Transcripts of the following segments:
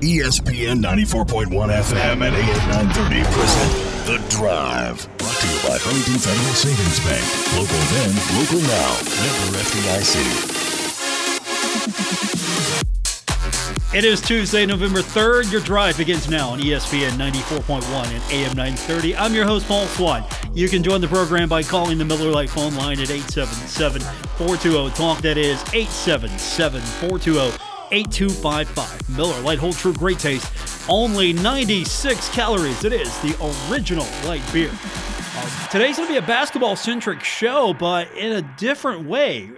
ESPN 94.1 FM and AM 930 present The Drive. Brought to you by Huntington Federal Savings Bank. Local then, local now. Member FDIC. It is Tuesday, November 3rd. Your drive begins now on ESPN 94.1 and AM 930. I'm your host, Paul Swann. You can join the program by calling the Miller Lite phone line at 877 420 TALK. That is 877 420 8255. Miller Lite Hold True Great Taste. Only 96 calories. It is the original light beer. Uh, today's going to be a basketball centric show, but in a different way.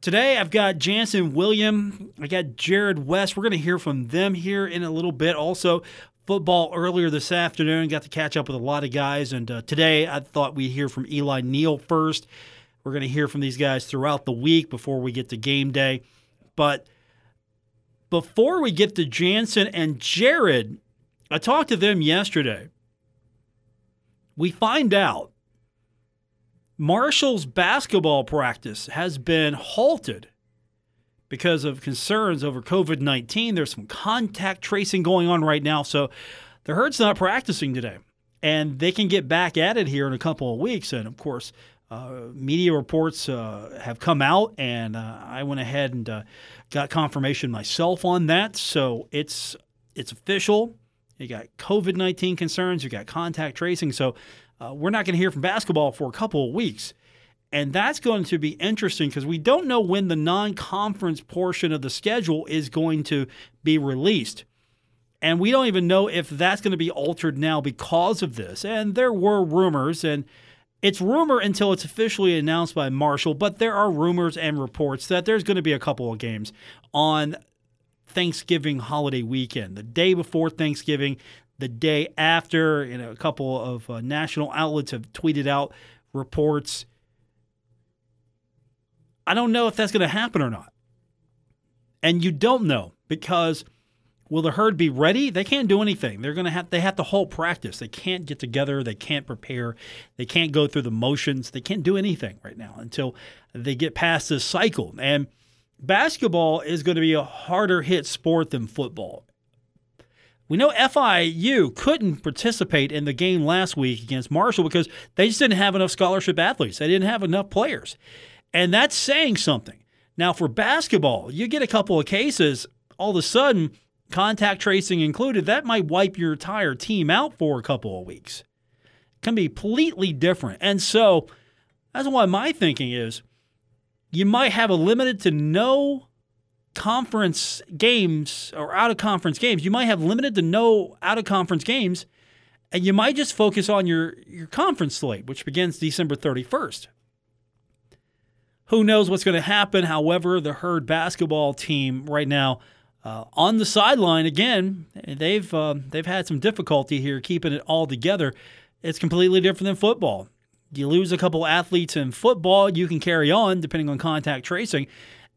Today I've got Jannson William, I got Jarrod West. We're going to hear from them here in a little bit. Also, football earlier this afternoon. Got to catch up with a lot of guys, and uh, today I thought we'd hear from Eli Neal first. We're going to hear from these guys throughout the week before we get to game day. But before we get to Jannson and Jarrod, I talked to them yesterday. We find out Marshall's basketball practice has been halted because of concerns over COVID 19. There's some contact tracing going on right now. So the Herd's not practicing today. And they can get back at it here in a couple of weeks. And of course, uh, media reports uh, have come out, and uh, I went ahead and uh, got confirmation myself on that. So it's it's official. You got COVID nineteen concerns. You got contact tracing. So uh, we're not going to hear from basketball for a couple of weeks. And that's going to be interesting because we don't know when the non conference portion of the schedule is going to be released. And we don't even know if that's going to be altered now because of this. And there were rumors, and it's rumor until it's officially announced by Marshall, but there are rumors and reports that there's going to be a couple of games on Thanksgiving holiday weekend, the day before Thanksgiving, the day after. You know, a couple of uh, national outlets have tweeted out reports. I don't know if that's going to happen or not. And you don't know because – Will the herd be ready? They can't do anything. They're going to have they have to halt practice. They can't get together, they can't prepare, they can't go through the motions. They can't do anything right now until they get past this cycle. And basketball is going to be a harder hit sport than football. We know FIU couldn't participate in the game last week against Marshall because they just didn't have enough scholarship athletes. They didn't have enough players. And that's saying something. Now, for basketball, you get a couple of cases, all of a sudden, contact tracing included, that might wipe your entire team out for a couple of weeks. It can be completely different. And so that's why my thinking is you might have a limited to no conference games or out of conference games. You might have limited to no out of conference games, and you might just focus on your, your conference slate, which begins December 31st. Who knows what's going to happen? However, the Herd basketball team right now uh, on the sideline again, they've uh, they've had some difficulty here keeping it all together. It's completely different than football. You lose a couple athletes in football, you can carry on depending on contact tracing.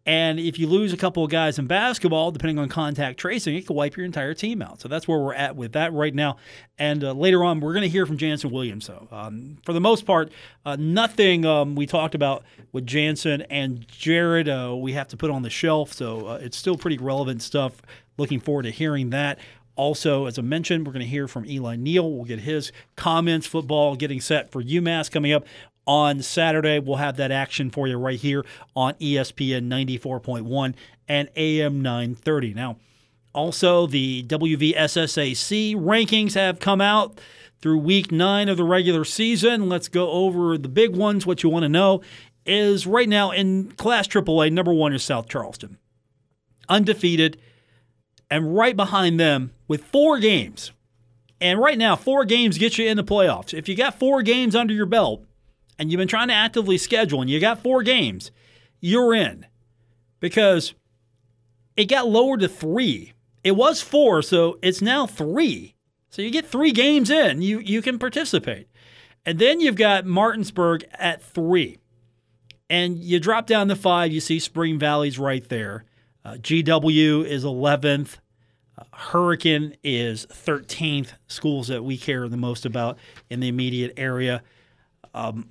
And if you lose a couple of guys in basketball, depending on contact tracing, it could wipe your entire team out. So that's where we're at with that right now. And uh, later on, we're going to hear from Jannson Williams. So um, for the most part, uh, nothing um, we talked about with Jannson and Jarrod, uh, we have to put on the shelf. So uh, it's still pretty relevant stuff. Looking forward to hearing that. Also, as I mentioned, we're going to hear from Eli Neal. We'll get his comments, football getting set for UMass coming up on Saturday. We'll have that action for you right here on ESPN 94.1 and AM 930. Now, also, the WVSSAC rankings have come out through week nine of the regular season. Let's go over the big ones. What you want to know is right now in Class AAA, number one is South Charleston, undefeated, and right behind them with four games. And right now, four games get you in the playoffs. If you got four games under your belt, and you've been trying to actively schedule and you got four games, you're in because it got lowered to three. It was four, so it's now three. So you get three games in, you, you can participate. And then you've got Martinsburg at three. And you drop down to five, you see Spring Valley's right there. Uh, GW is 11th. Uh, Hurricane is 13th, schools that we care the most about in the immediate area. Um,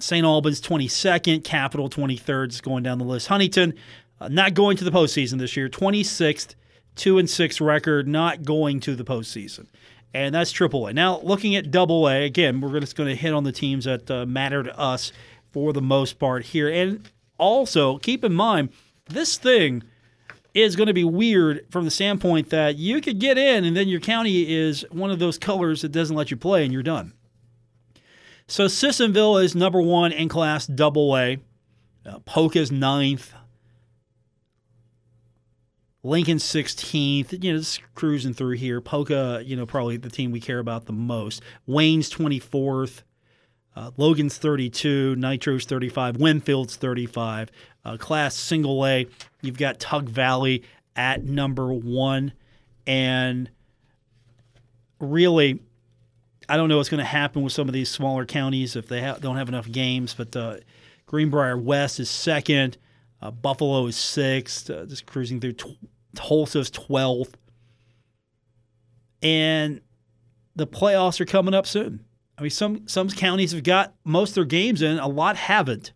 St. Albans 22nd, Capital 23rd is going down the list. Huntington uh, not going to the postseason this year, 26th. two and six record, not going to the postseason. And that's AAA. Now, looking at Double A, again, we're just going to hit on the teams that uh, matter to us for the most part here. And also, keep in mind, this thing is going to be weird from the standpoint that you could get in and then your county is one of those colors that doesn't let you play and you're done. So Sissonville is number one in class double A. Uh, Poca's ninth. Lincoln 16th, you know, just cruising through here. Poca, you know, probably the team we care about the most. Wayne's 24th. Uh, Logan's 32, Nitro's 35, Winfield's 35. Uh, class single A, you've got Tug Valley at number one. And really, I don't know what's going to happen with some of these smaller counties if they ha- don't have enough games, but uh, Greenbrier West is second. Uh, Buffalo is sixth, uh, just cruising through. Tw- Tolsia's 12th. And the playoffs are coming up soon. I mean, some, some counties have got most of their games in, a lot haven't.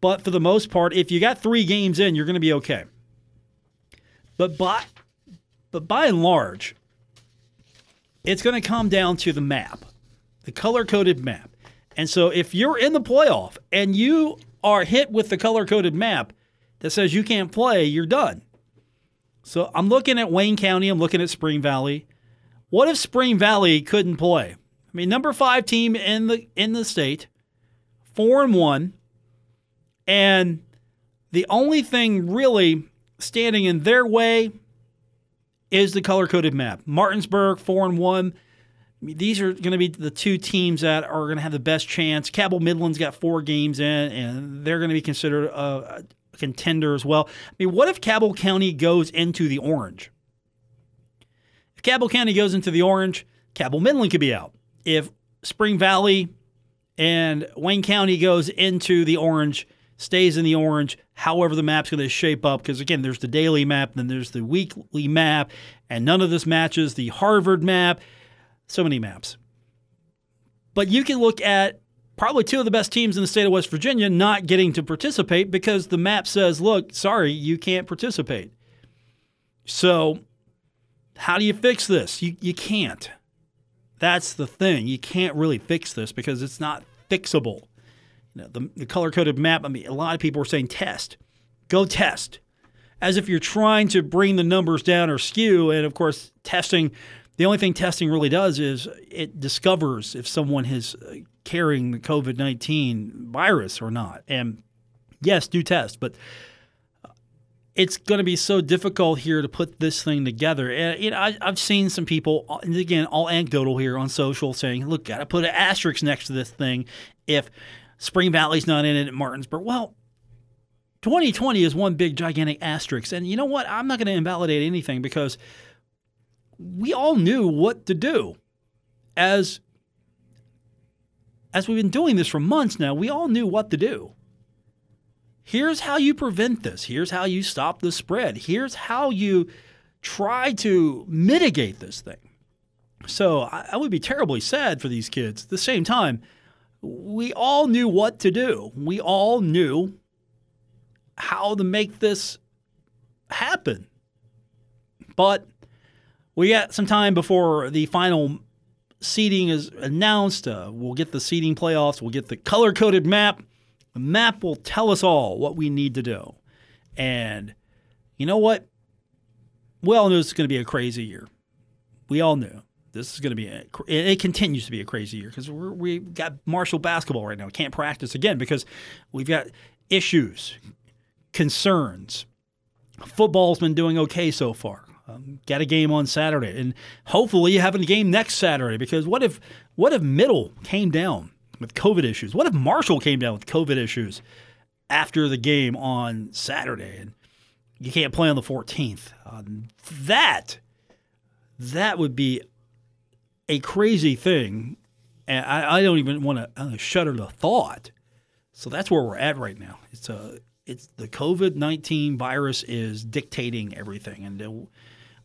But for the most part, if you got three games in, you're going to be okay. But by, but by and large, it's going to come down to the map, the color coded map. And so if you're in the playoff and you are hit with the color coded map that says you can't play, you're done. So I'm looking at Wayne County, I'm looking at Spring Valley. What if Spring Valley couldn't play? I mean, number five team in the in the state, four and one, and the only thing really standing in their way is the color coded map. Martinsburg four and one. These are going to be the two teams that are going to have the best chance. Cabell Midland's got four games in, and they're going to be considered a, a contender as well. I mean, what if Cabell County goes into the orange? If Cabell County goes into the orange, Cabell Midland could be out. If Spring Valley and Wayne County goes into the orange, stays in the orange, however the map's going to shape up, because again, there's the daily map, then there's the weekly map, and none of this matches the Harvard map. So many maps. But you can look at probably two of the best teams in the state of West Virginia not getting to participate because the map says, look, sorry, you can't participate. So, how do you fix this? You, you can't. That's the thing. You can't really fix this because it's not fixable. Know, the, the color coded map, I mean, a lot of people are saying test. Go test. As if you're trying to bring the numbers down or skew. And of course, testing the only thing testing really does is it discovers if someone is uh, carrying the COVID 19 virus or not. And yes, do test, but uh, it's going to be so difficult here to put this thing together. And you know, I, have seen some people, uh, and again, all anecdotal here on social, saying, "Look, got to put an asterisk next to this thing if Spring Valley's not in it at Martinsburg." Well, 2020 is one big gigantic asterisk, and you know what? I'm not going to invalidate anything because we all knew what to do. As as we've been doing this for months now, we all knew what to do. Here's how you prevent this. Here's how you stop the spread. Here's how you try to mitigate this thing. So I, I would be terribly sad for these kids. At the same time, we all knew what to do. We all knew how to make this happen. But we got some time before the final seeding is announced. Uh, we'll get the seeding playoffs. We'll get the color coded map. The map will tell us all what we need to do. And you know what? We all knew is going to be a crazy year. We all knew this is going to be a, it continues to be a crazy year because we have got Marshall basketball right now. We can't practice again because we've got issues, concerns. Football's been doing okay so far. Um, get a game on Saturday, and hopefully you have a game next Saturday. Because what if what if Middle came down with COVID issues? What if Marshall came down with COVID issues after the game on Saturday, and you can't play on the 14th? Um, that that would be a crazy thing, and I, I don't even want to shudder the thought. So that's where we're at right now. It's a it's the COVID nineteen virus is dictating everything, and uh,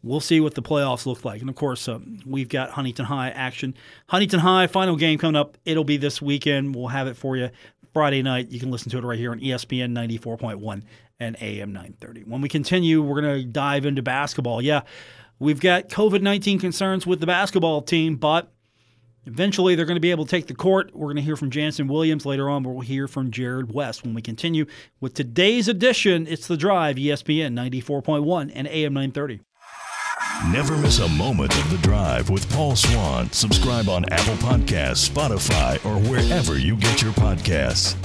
we'll see what the playoffs look like. And of course, um, we've got Huntington High action. Huntington High final game coming up. It'll be this weekend. We'll have it for you Friday night. You can listen to it right here on ESPN 94.1 and AM 930. When we continue, we're to dive into basketball. Yeah, we've got COVID 19 concerns with the basketball team, but Eventually, they're going to be able to take the court. We're going to hear from Jannson Williams later on, but we'll hear from Jarrod West when we continue with today's edition. It's The Drive, ESPN 94.1 and AM 930. Never miss a moment of The Drive with Paul Swann. Subscribe on Apple Podcasts, Spotify, or wherever you get your podcasts.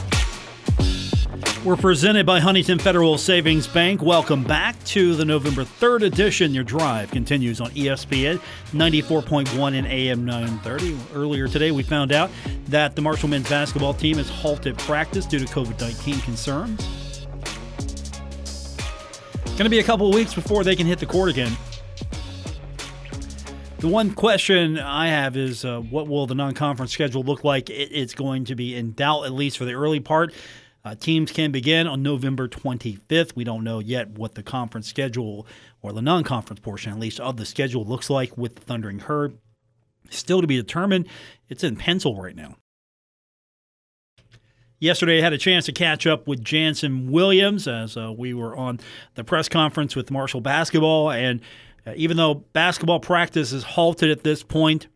We're presented by Huntington Federal Savings Bank. Welcome back to the November 3rd edition. Your drive continues on ESPN 94.1 and AM 930. Earlier today, we found out that the Marshall men's basketball team has halted practice due to COVID 19 concerns. It's going to be a couple weeks before they can hit the court again. The one question I have is uh, what will the non conference schedule look like? It's going to be in doubt, at least for the early part. Uh, teams can begin on November 25th. We don't know yet what the conference schedule or the non conference portion, at least, of the schedule looks like with the Thundering Herd. Still to be determined. It's in pencil right now. Yesterday, I had a chance to catch up with Jannson Williams as uh, we were on the press conference with Marshall Basketball. And uh, even though basketball practice is halted at this point,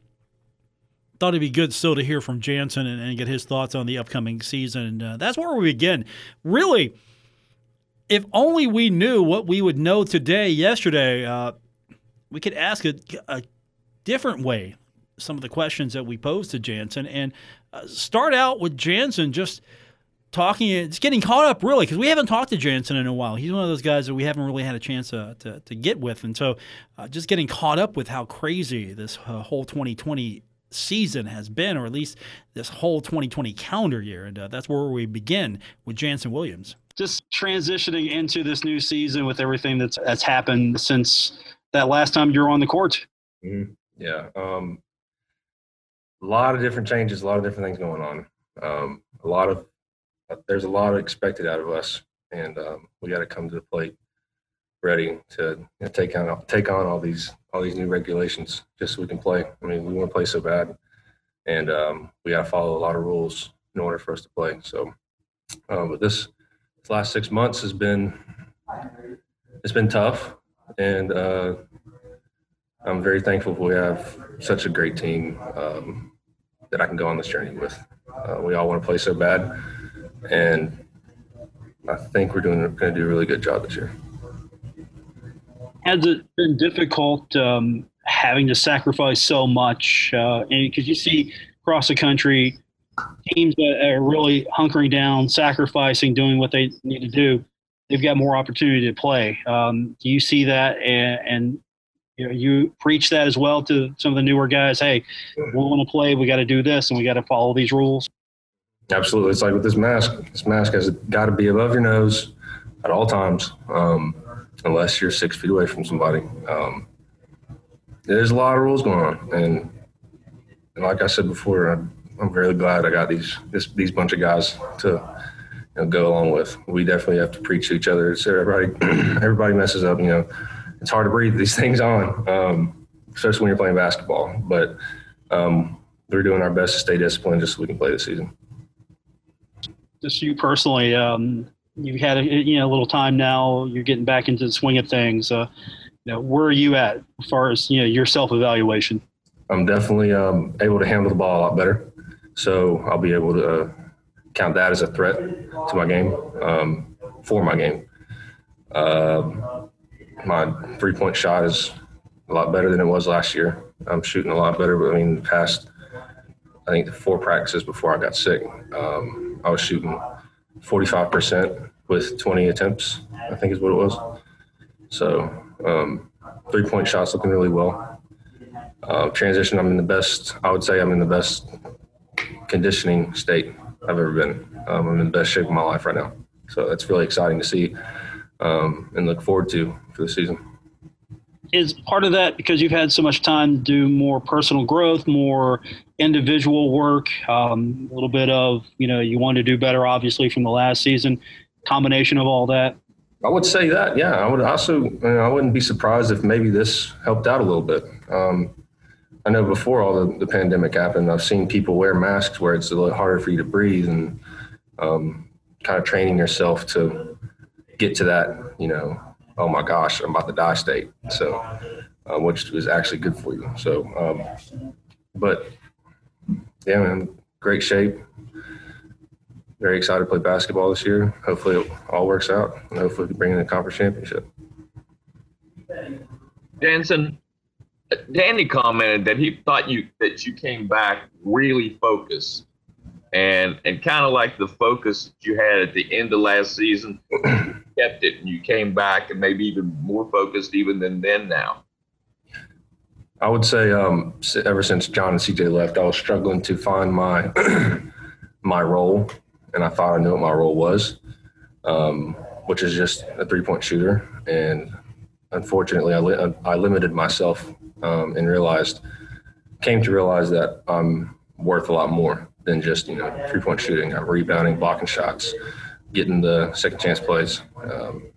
thought it'd be good still to hear from Jannson and, and get his thoughts on the upcoming season. And uh, that's where we begin. Really, if only we knew what we would know today, yesterday, uh, we could ask a, a, different way some of the questions that we posed to Jannson and uh, start out with Jannson just talking, it's getting caught up really because we haven't talked to Jannson in a while. He's one of those guys that we haven't really had a chance to, to, to get with. And so uh, just getting caught up with how crazy this uh, whole 2020 season has been, or at least this whole 2020 calendar year. And uh, that's where we begin with Jannson Williams. Just transitioning into this new season with everything that's, that's happened since that last time you were on the court. Mm-hmm. Yeah. Um, a lot of different changes, a lot of different things going on. Um, a lot of, uh, there's a lot expected out of us, and um, we got to come to the plate ready to you know, take on take on all these all these new regulations just so we can play. I mean, we want to play so bad, and um, we got to follow a lot of rules in order for us to play. So, um, but this, this last six months has been it's been tough, and uh, I'm very thankful we have such a great team um, that I can go on this journey with. Uh, we all want to play so bad, and I think we're doing going to do a really good job this year. Has it been difficult um, having to sacrifice so much? Uh, because you see across the country, teams that are really hunkering down, sacrificing, doing what they need to do, they've got more opportunity to play. Um, do you see that? And, and you, know, you preach that as well to some of the newer guys. Hey, we want to play. We got to do this, and we got to follow these rules. Absolutely, it's like with this mask. This mask has got to be above your nose at all times. Um, unless you're six feet away from somebody. Um, there's a lot of rules going on, and, and like I said before, I'm, I'm very glad I got these this, these bunch of guys to you know, go along with. We definitely have to preach to each other. Everybody everybody messes up. You know, it's hard to breathe these things on, um, especially when you're playing basketball. But um, we're doing our best to stay disciplined just so we can play the season. Just you personally, um, you've had a, you know a little time now. You're getting back into the swing of things. Uh, you know, where are you at as far as you know your self evaluation? I'm definitely um, able to handle the ball a lot better, so I'll be able to uh, count that as a threat to my game um, for my game. Uh, my three point shot is a lot better than it was last year. I'm shooting a lot better, but I mean, the past I think the four practices before I got sick, um, I was shooting 45% with 20 attempts, I think is what it was. So um, three point shots looking really well. Uh, transition, I'm in the best, I would say I'm in the best conditioning state I've ever been. Um, I'm in the best shape of my life right now. So that's really exciting to see um, and look forward to for the season. Is part of that because you've had so much time to do more personal growth, more individual work, um, a little bit of, you know, you want to do better, obviously, from the last season, combination of all that? I would say that, yeah. I would also, you know, I wouldn't be surprised if maybe this helped out a little bit. Um, I know before all the, the, pandemic happened, I've seen people wear masks where it's a little harder for you to breathe and um, kind of training yourself to get to that, you know, oh my gosh, I'm about to die state. So, uh, which is actually good for you. So, um, but yeah, man, great shape. Very excited to play basketball this year. Hopefully, it all works out, and hopefully, we can bring in a conference championship. Danson, Danny commented that he thought you that you came back really focused and and kind of like the focus that you had at the end of last season kept it and you came back and maybe even more focused even than then now. I would say um, ever since john and cj left i was struggling to find my my role and i thought i knew what my role was um, which is just a three-point shooter. And unfortunately i, li- I limited myself um, and realized came to realize that i'm worth a lot more than just you know three point shooting. I'm rebounding, blocking shots, getting the second chance plays, um,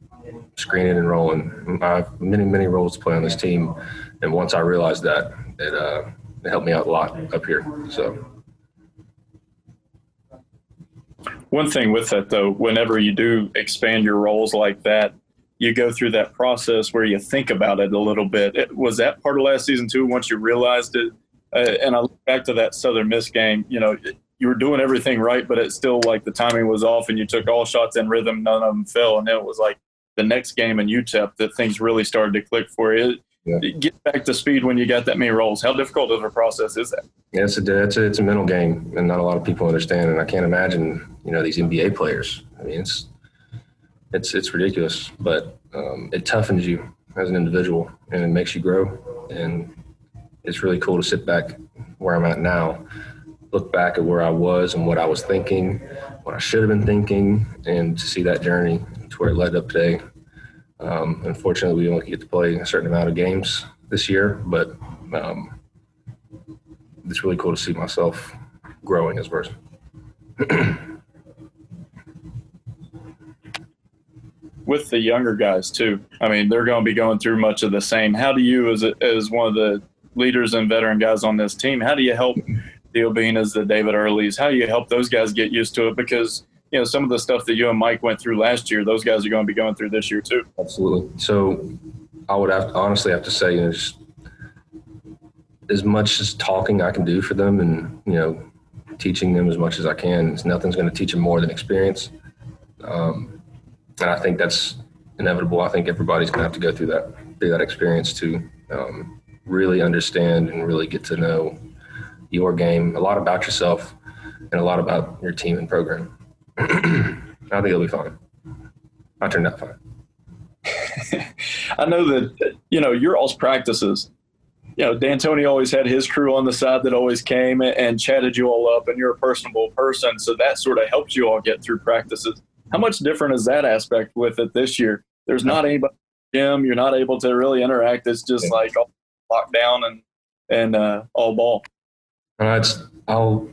screening and rolling. I have many many roles to play on this team, and once I realized that, it uh, it helped me out a lot up here. So. One thing with that though, whenever you do expand your roles like that, you go through that process where you think about it a little bit. It, was that part of last season too? Once you realized it, uh, and I look back to that Southern Miss game. You know, you were doing everything right, but it's still like the timing was off, and you took all shots in rhythm, none of them fell, and then it was like the next game in UTEP that things really started to click for you. Yeah. Get back to speed when you got that many roles. How difficult of a process is that? Yeah, it's a, it's a it's a mental game, and not a lot of people understand. And I can't imagine, you know, these NBA players. I mean, it's it's it's ridiculous, but um, it toughens you as an individual, and it makes you grow. And it's really cool to sit back where I'm at now, look back at where I was and what I was thinking, what I should have been thinking, and to see that journey to where it led up today. Um, unfortunately, we only get to play a certain amount of games this year, but um, it's really cool to see myself growing as a person. With the younger guys too, I mean, they're going to be going through much of the same. How do you, as as one of the leaders and veteran guys on this team. How do you help the Obinnas, the David Earleys? How do you help those guys get used to it? Because you know some of the stuff that you and Mike went through last year, those guys are going to be going through this year too. Absolutely. So I would have honestly have to say, you know, just as much as talking I can do for them, and you know, teaching them as much as I can. Nothing's going to teach them more than experience. Um, and I think that's inevitable. I think everybody's going to have to go through that through that experience to um, really understand and really get to know your game, a lot about yourself, and a lot about your team and program. I think it'll be fine. I turned out fine. I know that you know your all's practices. You know, D'Antoni always had his crew on the side that always came and chatted you all up, and you're a personable person, so that sort of helps you all get through practices. How much different is that aspect with it this year? There's not anybody gym. You're not able to really interact. It's just like oh, locked down and and uh, all ball. It's I'll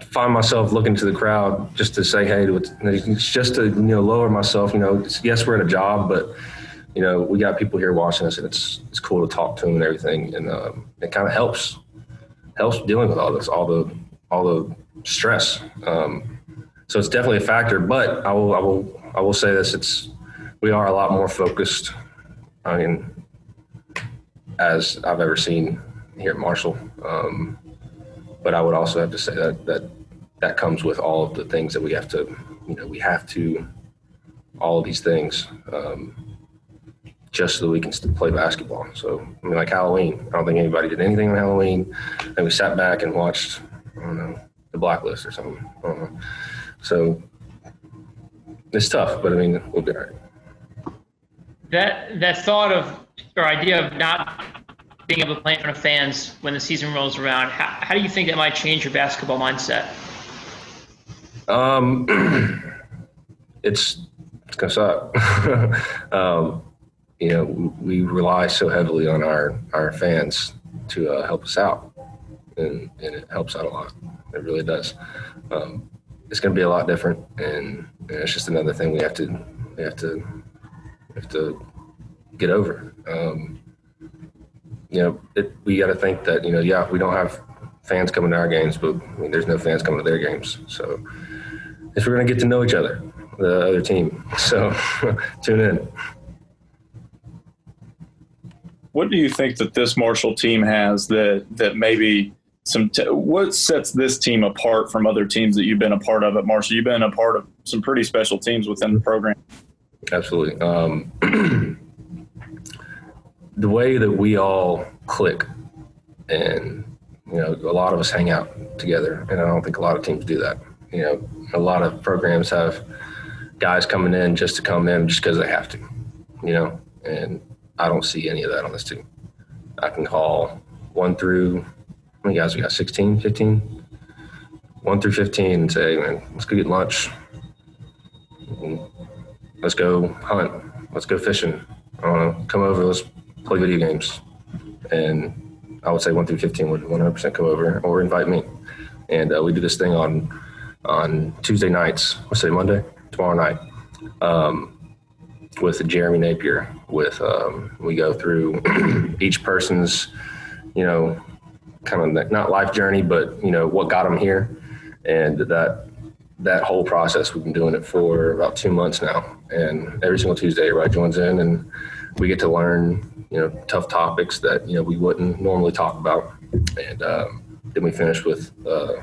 find myself looking to the crowd just to say hey. It's just to you know lower myself. You know, yes, we're at a job, but you know we got people here watching us, and it's it's cool to talk to them and everything, and um, it kind of helps helps dealing with all this, all the all the stress. Um, so it's definitely a factor. But I will I will I will say this: it's we are a lot more focused. I mean, as I've ever seen here at Marshall. Um, but I would also have to say that that that comes with all of the things that we have to, you know, we have to all of these things um, just so that we can still play basketball. So I mean, like Halloween, I don't think anybody did anything on Halloween, and we sat back and watched, I don't know, the Blacklist or something. So it's tough, but I mean, we'll be all right. That that thought of or idea of not being able to play in front of fans when the season rolls around, how, how do you think that might change your basketball mindset? Um, it's it's gonna suck. um, you know, we rely so heavily on our our fans to uh, help us out, and, and it helps out a lot. It really does. Um, it's to be a lot different, and, and, it's just another thing we have to we have to we have to get over. Um, you know, it, we got to think that you know, yeah, we don't have fans coming to our games, but I mean, there's no fans coming to their games. So if we're going to get to know each other, the other team. So tune in. What do you think that this Marshall team has that that maybe some t- what sets this team apart from other teams that you've been a part of at Marshall? You've been a part of some pretty special teams within the program. Absolutely. Um, the way that we all click, and you know, a lot of us hang out together, and I don't think a lot of teams do that. You know, a lot of programs have guys coming in just to come in just because they have to. You know, and I don't see any of that on this team. I can call one through how many guys we got? 16, 15? One through 15 and say, man, let's go get lunch. Let's go hunt. Let's go fishing. I don't know. Come over. Let's play video games. And I would say one through 15 would 100% come over or invite me. And uh, we do this thing on on Tuesday nights. Let's say Monday, tomorrow night, um, with Jeremy Napier. With um, we go through each person's, you know, kind of not life journey, but you know what got them here, and that that whole process we've been doing it for about two months now, and every single Tuesday, everybody joins in, and we get to learn you know tough topics that you know we wouldn't normally talk about, and um, then we finish with uh,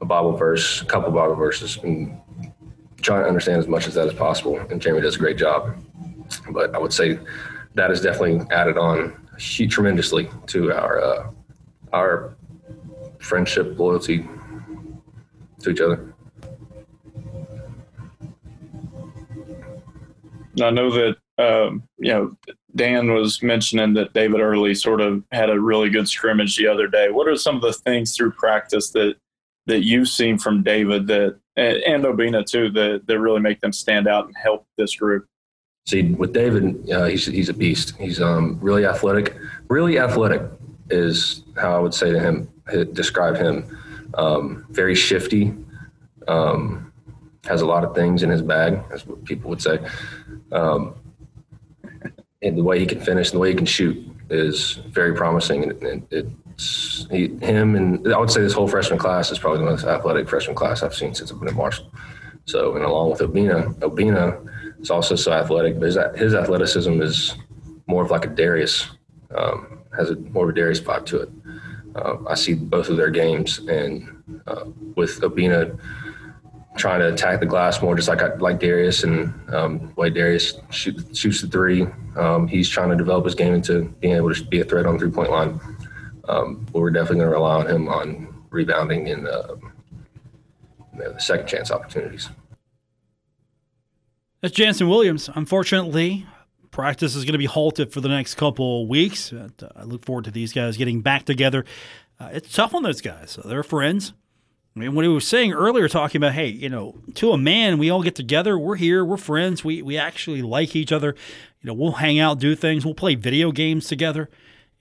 a Bible verse, a couple Bible verses, and trying to understand as much as that as possible. And Jeremy does a great job, but I would say that has definitely added on tremendously to our uh, our friendship, loyalty to each other. I know that um, you know Dan was mentioning that David Early sort of had a really good scrimmage the other day. What are some of the things through practice that that you've seen from David that and Obinna too that that really make them stand out and help this group? See, with David, uh, he's he's a beast. He's um, really athletic, really athletic is how I would say to him, describe him. Um, very shifty, um, has a lot of things in his bag, as people would say. Um, and the way he can finish and the way he can shoot is very promising. And, it's he, him, and I would say this whole freshman class is probably the most athletic freshman class I've seen since I've been at Marshall. So, and along with Obinna, Obinna is also so athletic, but his, his athleticism is more of like a Darius. Um, has a more of a Darius vibe to it. Uh, I see both of their games, and uh, with Obinna trying to attack the glass more, just like I, like Darius, and um, way Darius shoot, shoots the three. Um, he's trying to develop his game into being able to be a threat on three point line. Um, but we're definitely going to rely on him on rebounding and uh, you know, the second chance opportunities. That's Jannson Williams. Unfortunately, practice is going to be halted for the next couple weeks. Uh, I look forward to these guys getting back together. Uh, it's tough on those guys. They're friends. I mean, when he was saying earlier, talking about, hey, you know, to a man, we all get together. We're here. We're friends. We we actually like each other. You know, we'll hang out, do things. We'll play video games together,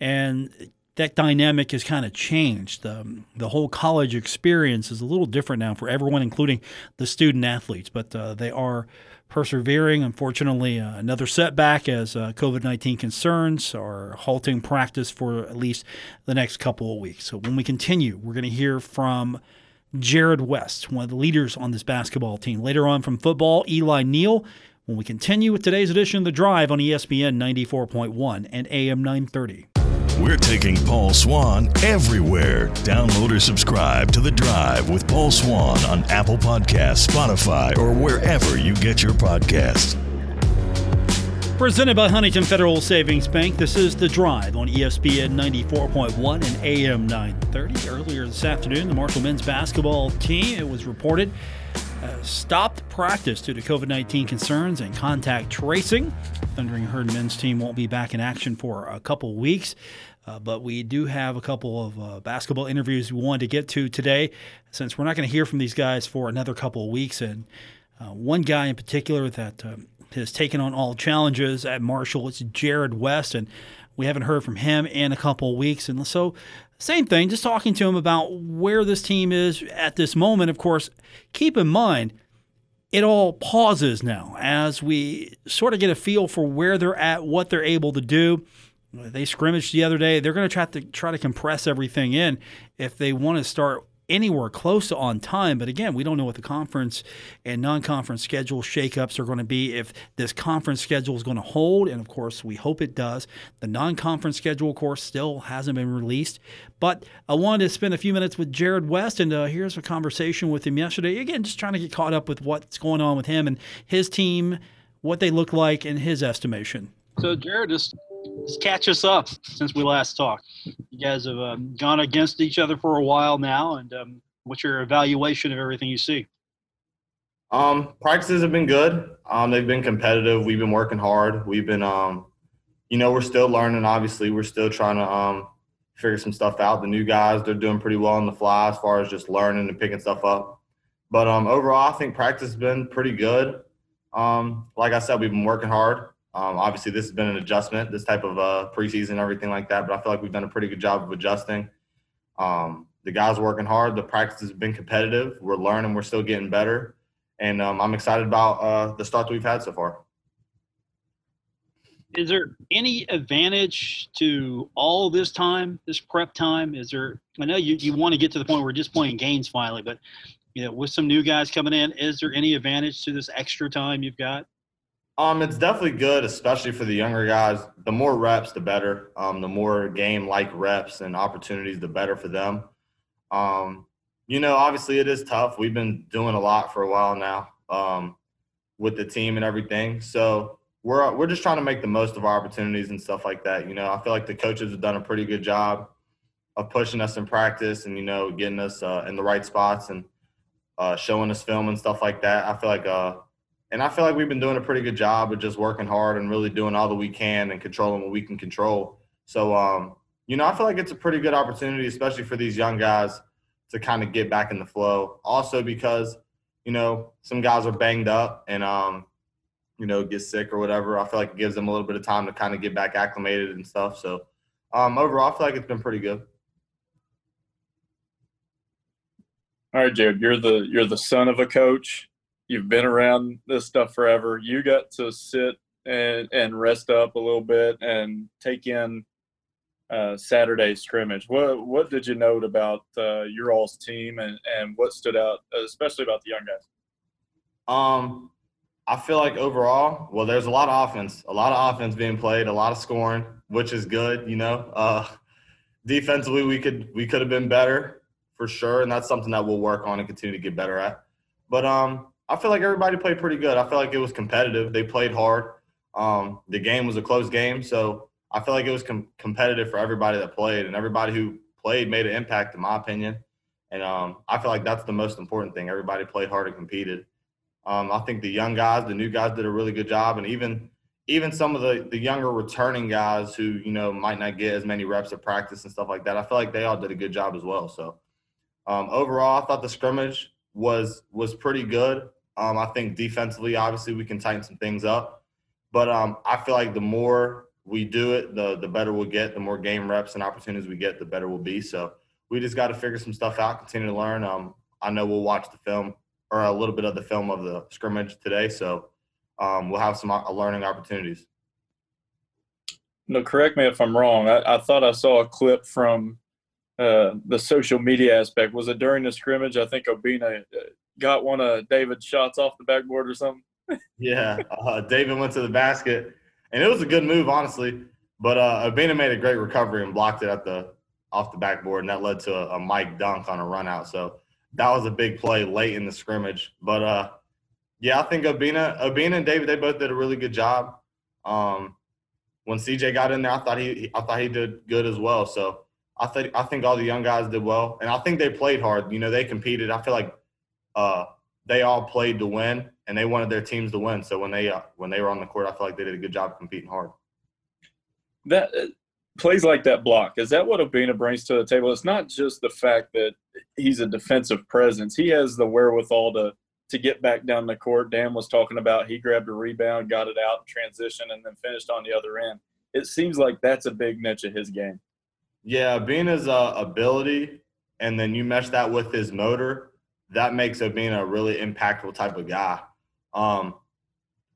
and that dynamic has kind of changed. Um, the whole college experience is a little different now for everyone, including the student athletes. But uh, they are persevering. Unfortunately, uh, another setback as uh, COVID 19 concerns are halting practice for at least the next couple of weeks. So, when we continue, we're going to hear from Jarrod West, one of the leaders on this basketball team. Later on from football, Eli Neal. When we continue with today's edition of The Drive on ESPN 94.1 and AM 930. We're taking Paul Swann everywhere. Download or subscribe to The Drive with Paul Swann on Apple Podcasts, Spotify, or wherever you get your podcasts. Presented by Huntington Federal Savings Bank, this is The Drive on ESPN 94.1 and AM 930. Earlier this afternoon, the Marshall men's basketball team, it was reported, uh, stopped practice due to COVID 19 concerns and contact tracing. Thundering Herd men's team won't be back in action for a couple weeks. Uh, but we do have a couple of uh, basketball interviews we wanted to get to today, since we're not going to hear from these guys for another couple of weeks. And uh, one guy in particular that um, has taken on all challenges at Marshall It's Jarrod West, and we haven't heard from him in a couple of weeks. And so, same thing, just talking to him about where this team is at this moment. Of course, keep in mind it all pauses now as we sort of get a feel for where they're at, what they're able to do. They scrimmaged the other day. They're going to try to try to compress everything in if they want to start anywhere close to on time. But again, we don't know what the conference and non conference schedule shakeups are going to be, if this conference schedule is going to hold. And of course, we hope it does. The non conference schedule, of course, still hasn't been released. But I wanted to spend a few minutes with Jarrod West, and uh, here's a conversation with him yesterday. Again, just trying to get caught up with what's going on with him and his team, what they look like in his estimation. So, Jarrod, just, just catch us up since we last talked. You guys have um, gone against each other for a while now, and um, what's your evaluation of everything you see? Um, practices have been good. Um, they've been competitive. We've been working hard. We've been, um, you know, we're still learning. Obviously, we're still trying to um, figure some stuff out. The new guys, they're doing pretty well on the fly as far as just learning and picking stuff up. But um, overall, I think practice has been pretty good. Um, like I said, we've been working hard. Um, obviously, this has been an adjustment, this type of uh, preseason, everything like that. But I feel like we've done a pretty good job of adjusting. Um, the guys working hard. The practice has been competitive. We're learning. We're still getting better, and um, I'm excited about uh, the start that we've had so far. Is there any advantage to all this time, this prep time? Is there? I know you, you want to get to the point where we're just playing games finally, but you know, with some new guys coming in, is there any advantage to this extra time you've got? Um, it's definitely good, especially for the younger guys. The more reps, the better. Um, the more game-like reps and opportunities, the better for them. Um, you know, obviously it is tough. We've been doing a lot for a while now um, with the team and everything. So we're we're just trying to make the most of our opportunities and stuff like that. You know, I feel like the coaches have done a pretty good job of pushing us in practice and you know getting us uh, in the right spots and uh, showing us film and stuff like that. I feel like, uh, and I feel like we've been doing a pretty good job of just working hard and really doing all that we can and controlling what we can control. So, um, you know, I feel like it's a pretty good opportunity, especially for these young guys to kind of get back in the flow. Also, because you know some guys are banged up and um, you know get sick or whatever. I feel like it gives them a little bit of time to kind of get back acclimated and stuff. So, um, overall, I feel like it's been pretty good. All right, Jarrod, you're the you're the son of a coach. You've been around this stuff forever. You got to sit and and rest up a little bit and take in uh, Saturday scrimmage. What what did you note about uh, your all's team and and what stood out, especially about the young guys? Um, I feel like overall, well, there's a lot of offense, a lot of offense being played, a lot of scoring, which is good. You know, uh, defensively we could we could have been better for sure, and that's something that we'll work on and continue to get better at. But um, I feel like everybody played pretty good. I feel like it was competitive. They played hard. Um, the game was a close game, so I feel like it was com- competitive for everybody that played, and everybody who played made an impact, in my opinion. And um, I feel like that's the most important thing. Everybody played hard and competed. Um, I think the young guys, the new guys, did a really good job, and even even some of the the younger returning guys who you know might not get as many reps at practice and stuff like that. I feel like they all did a good job as well. So um, overall, I thought the scrimmage was was pretty good. Um, I think defensively, obviously, we can tighten some things up, but um, I feel like the more we do it, the the better we'll get. The more game reps and opportunities we get, the better we'll be. So we just got to figure some stuff out, continue to learn. Um, I know we'll watch the film or a little bit of the film of the scrimmage today, so um, we'll have some uh, learning opportunities. No, correct me if I'm wrong. I, I thought I saw a clip from uh, the social media aspect. Was it during the scrimmage? I think Obinna uh, got one of David's shots off the backboard or something. yeah, uh, David went to the basket, and it was a good move, honestly. But uh, Obinna made a great recovery and blocked it at the off the backboard, and that led to a, a Mike dunk on a run out. So that was a big play late in the scrimmage. But uh, yeah, I think Obinna, Obinna and David, they both did a really good job. Um, when CJ got in there, I thought he, I thought he did good as well. So I think I think all the young guys did well, and I think they played hard. You know, they competed. I feel like uh, they all played to win, and they wanted their teams to win. So when they uh, when they were on the court, I feel like they did a good job competing hard. That uh, plays like that block is that what Obinna brings to the table? It's not just the fact that he's a defensive presence. He has the wherewithal to to get back down the court. Dan was talking about he grabbed a rebound, got it out transition, and then finished on the other end. It seems like that's a big niche of his game. Yeah, Obinna's uh, ability, and then you mesh that with his motor, that makes Obinna a really impactful type of guy. Um,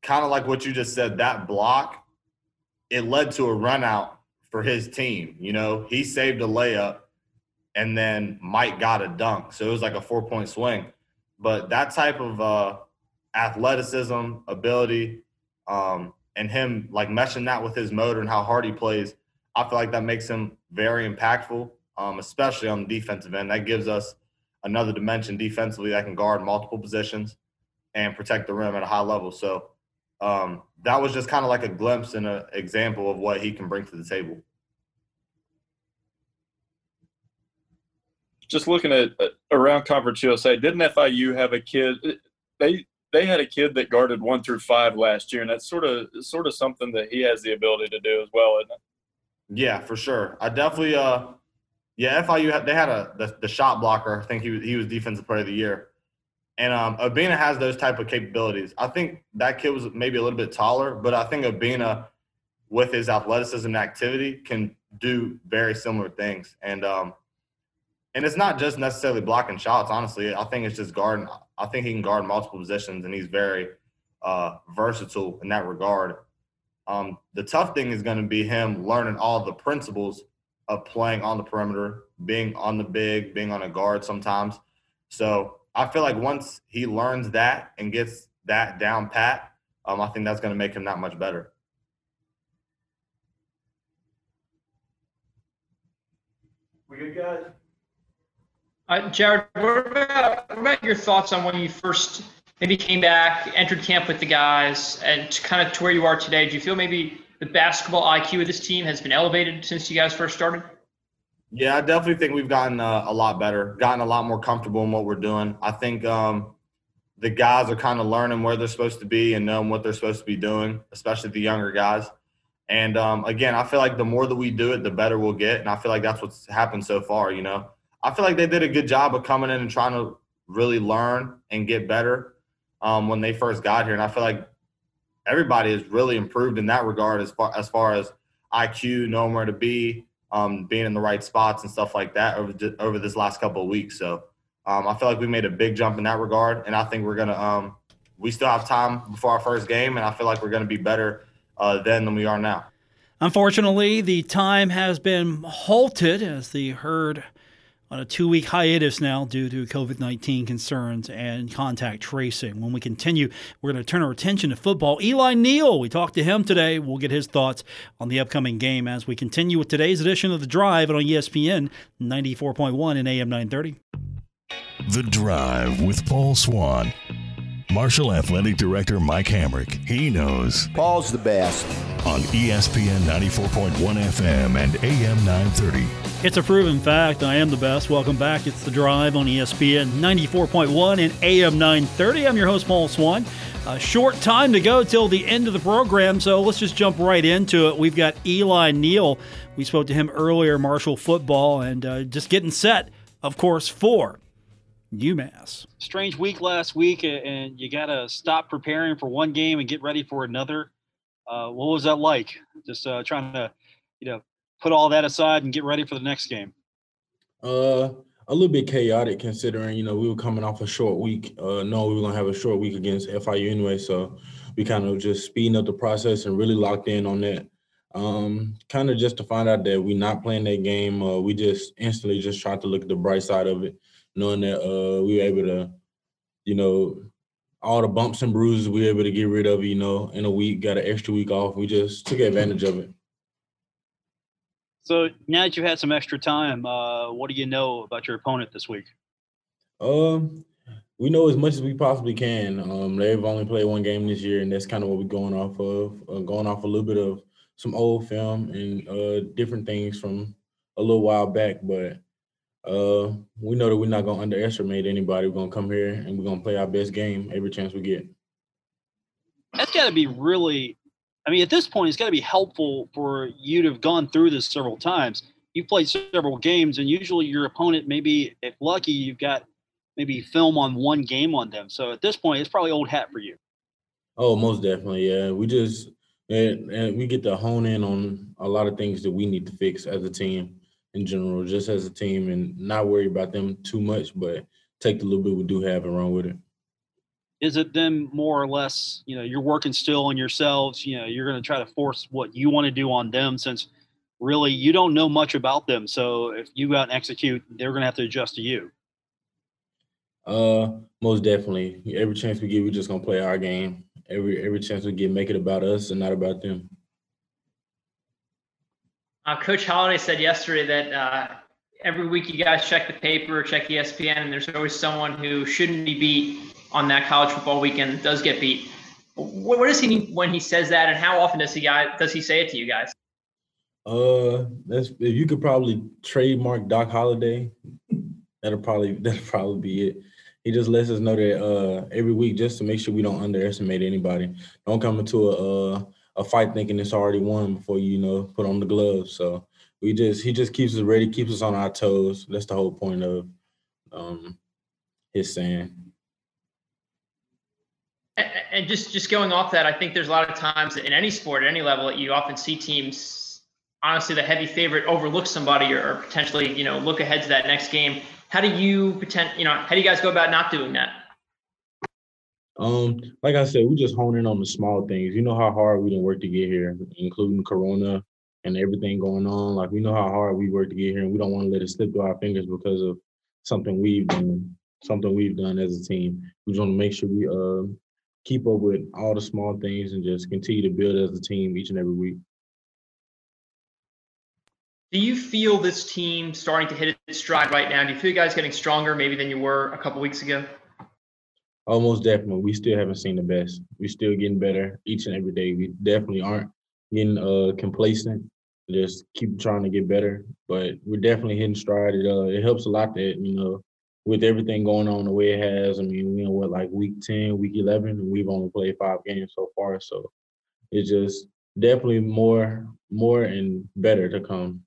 kind of like what you just said, that block, it led to a run out for his team. You know, he saved a layup, and then Mike got a dunk. So it was like a four point swing. But that type of uh, athleticism, ability, um, and him like meshing that with his motor and how hard he plays, I feel like that makes him very impactful, um, especially on the defensive end. That gives us another dimension defensively that can guard multiple positions and protect the rim at a high level. So um, that was just kind of like a glimpse and an example of what he can bring to the table. Just looking at uh, around Conference USA, didn't FIU have a kid? They they had a kid that guarded one through five last year, and that's sort of sort of something that he has the ability to do as well, isn't it? Yeah, for sure. I definitely uh yeah, FIU they had a the, the shot blocker. I think he was he was defensive player of the year. And um, Obinna has those type of capabilities. I think that kid was maybe a little bit taller, but I think Obinna, with his athleticism and activity, can do very similar things. And um, and it's not just necessarily blocking shots. Honestly, I think it's just guarding. I think he can guard multiple positions, and he's very uh, versatile in that regard. Um, the tough thing is going to be him learning all the principles of playing on the perimeter, being on the big, being on a guard sometimes. So I feel like once he learns that and gets that down pat, um, I think that's going to make him that much better. We good, guys? Uh, Jarrod, what about, what about your thoughts on when you first maybe came back, entered camp with the guys, and kind of to where you are today? Do you feel maybe the basketball IQ of this team has been elevated since you guys first started? Yeah, I definitely think we've gotten uh, a lot better, gotten a lot more comfortable in what we're doing. I think um, the guys are kind of learning where they're supposed to be and knowing what they're supposed to be doing, especially the younger guys. And um, again, I feel like the more that we do it, the better we'll get. And I feel like that's what's happened so far. You know, I feel like they did a good job of coming in and trying to really learn and get better um, when they first got here. And I feel like everybody has really improved in that regard as far as far as IQ, knowing where to be, um, being in the right spots and stuff like that over over this last couple of weeks. So um, I feel like we made a big jump in that regard, and I think we're gonna. Um, we still have time before our first game, and I feel like we're gonna be better uh, then than we are now. Unfortunately, the time has been halted as the herd on a two week hiatus now due to COVID 19 concerns and contact tracing. When we continue, we're going to turn our attention to football. Eli Neal, we talked to him today. We'll get his thoughts on the upcoming game as we continue with today's edition of The Drive on ESPN 94.1 and AM 930. The Drive with Paul Swann. Marshall Athletic Director Mike Hamrick. He knows. Paul's the best. On ESPN 94.1 FM and AM 930. It's a proven fact. I am the best. Welcome back. It's The Drive on ESPN 94.1 and AM 930. I'm your host, Paul Swann. A short time to go till the end of the program, so let's just jump right into it. We've got Eli Neal. We spoke to him earlier, Marshall football, and uh, just getting set, of course, for UMass. Strange week last week, and you got to stop preparing for one game and get ready for another. Uh, what was that like? Just uh, trying to, you know, put all that aside and get ready for the next game. Uh, a little bit chaotic considering you know we were coming off a short week. Uh, no, we were gonna have a short week against FIU anyway, so we kind of just speeding up the process and really locked in on that. Um, kind of just to find out that we're not playing that game, uh, we just instantly just tried to look at the bright side of it knowing that uh, we were able to, you know, all the bumps and bruises we were able to get rid of, you know, in a week, got an extra week off. We just took advantage of it. So now that you've had some extra time, uh, what do you know about your opponent this week? Um, we know as much as we possibly can. Um, they've only played one game this year, and that's kind of what we're going off of. Uh, going off a little bit of some old film and uh, different things from a little while back, but uh, we know that we're not gonna underestimate anybody. We're gonna come here and we're gonna play our best game every chance we get. That's got to be really. I mean, at this point, it's got to be helpful for you to have gone through this several times. You've played several games, and usually your opponent, maybe if lucky, you've got maybe film on one game on them. So at this point, it's probably old hat for you. Oh, most definitely, yeah. We just and, and we get to hone in on a lot of things that we need to fix as a team in general, just as a team, and not worry about them too much, but take the little bit we do have and run with it. Is it then more or less, you know, you're working still on yourselves, you know, you're going to try to force what you want to do on them since really you don't know much about them. So if you go out and execute, they're going to have to adjust to you. Uh, most definitely. Every chance we get, we're just gonna play our game. Every every chance we get, make it about us and not about them. Uh, Coach Holliday said yesterday that uh, every week you guys check the paper, check ESPN, and there's always someone who shouldn't be beat on that college football weekend that does get beat. What, what does he mean when he says that, and how often does he guys does he say it to you guys? Uh, that's you could probably trademark Doc Holliday, that'll probably that'll probably be it. He just lets us know that uh every week just to make sure we don't underestimate anybody. Don't come into a uh, a fight thinking it's already won before you, know put on the gloves. So we just he just keeps us ready, keeps us on our toes. That's the whole point of um his saying. And just just going off that, I think there's a lot of times in any sport, at any level, that you often see teams. Honestly, the heavy favorite overlook somebody or, or potentially, you know, look ahead to that next game. How do you pretend? You know, how do you guys go about not doing that? Um, like I said, we just honing on the small things. You know how hard we didn't work to get here, including Corona and everything going on. Like we know how hard we worked to get here, and we don't want to let it slip through our fingers because of something we've done, something we've done as a team. We just want to make sure we uh keep up with all the small things and just continue to build as a team each and every week. Do you feel this team starting to hit its stride right now? Do you feel you guys getting stronger maybe than you were a couple weeks ago? Almost definitely. We still haven't seen the best. We're still getting better each and every day. We definitely aren't getting uh complacent. Just keep trying to get better. But we're definitely hitting stride. It uh it helps a lot that, you know, with everything going on the way it has, I mean, we know what like week 10, week 11, and we've only played five games so far. So it's just definitely more, more and better to come.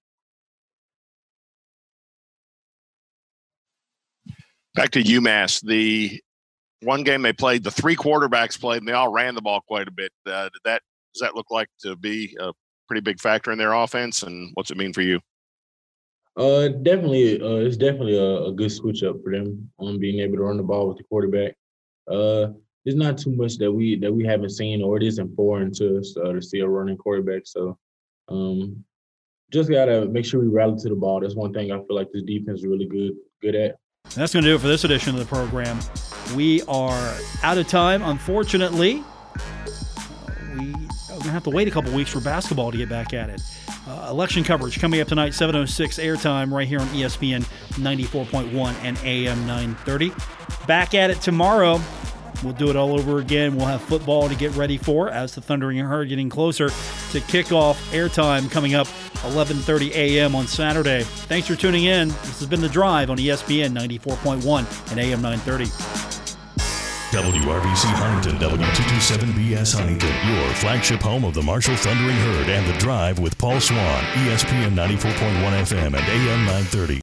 Back to UMass, the one game they played, the three quarterbacks played, and they all ran the ball quite a bit. Uh, did that does that look like to be a pretty big factor in their offense, and what's it mean for you? Uh, definitely, uh, it's definitely a, a, good switch up for them on being able to run the ball with the quarterback. Uh, it's not too much that we that we haven't seen, or it isn't foreign to us uh, to see a running quarterback. So, um, just gotta make sure we rally to the ball. That's one thing I feel like this defense is really good good at. That's going to do it for this edition of the program. We are out of time, unfortunately. We are going to have to wait a couple weeks for basketball to get back at it. Uh, election coverage coming up tonight, 706 airtime right here on ESPN 94.1 and AM 930. Back at it tomorrow. We'll do it all over again. We'll have football to get ready for as the Thundering Herd getting closer to kickoff airtime coming up 11:30 a.m. on Saturday. Thanks for tuning in. This has been the Drive on ESPN 94.1 and AM 930. WRVC Huntington, W227BS Huntington, your flagship home of the Marshall Thundering Herd and the Drive with Paul Swann, ESPN 94.1 FM and AM 930.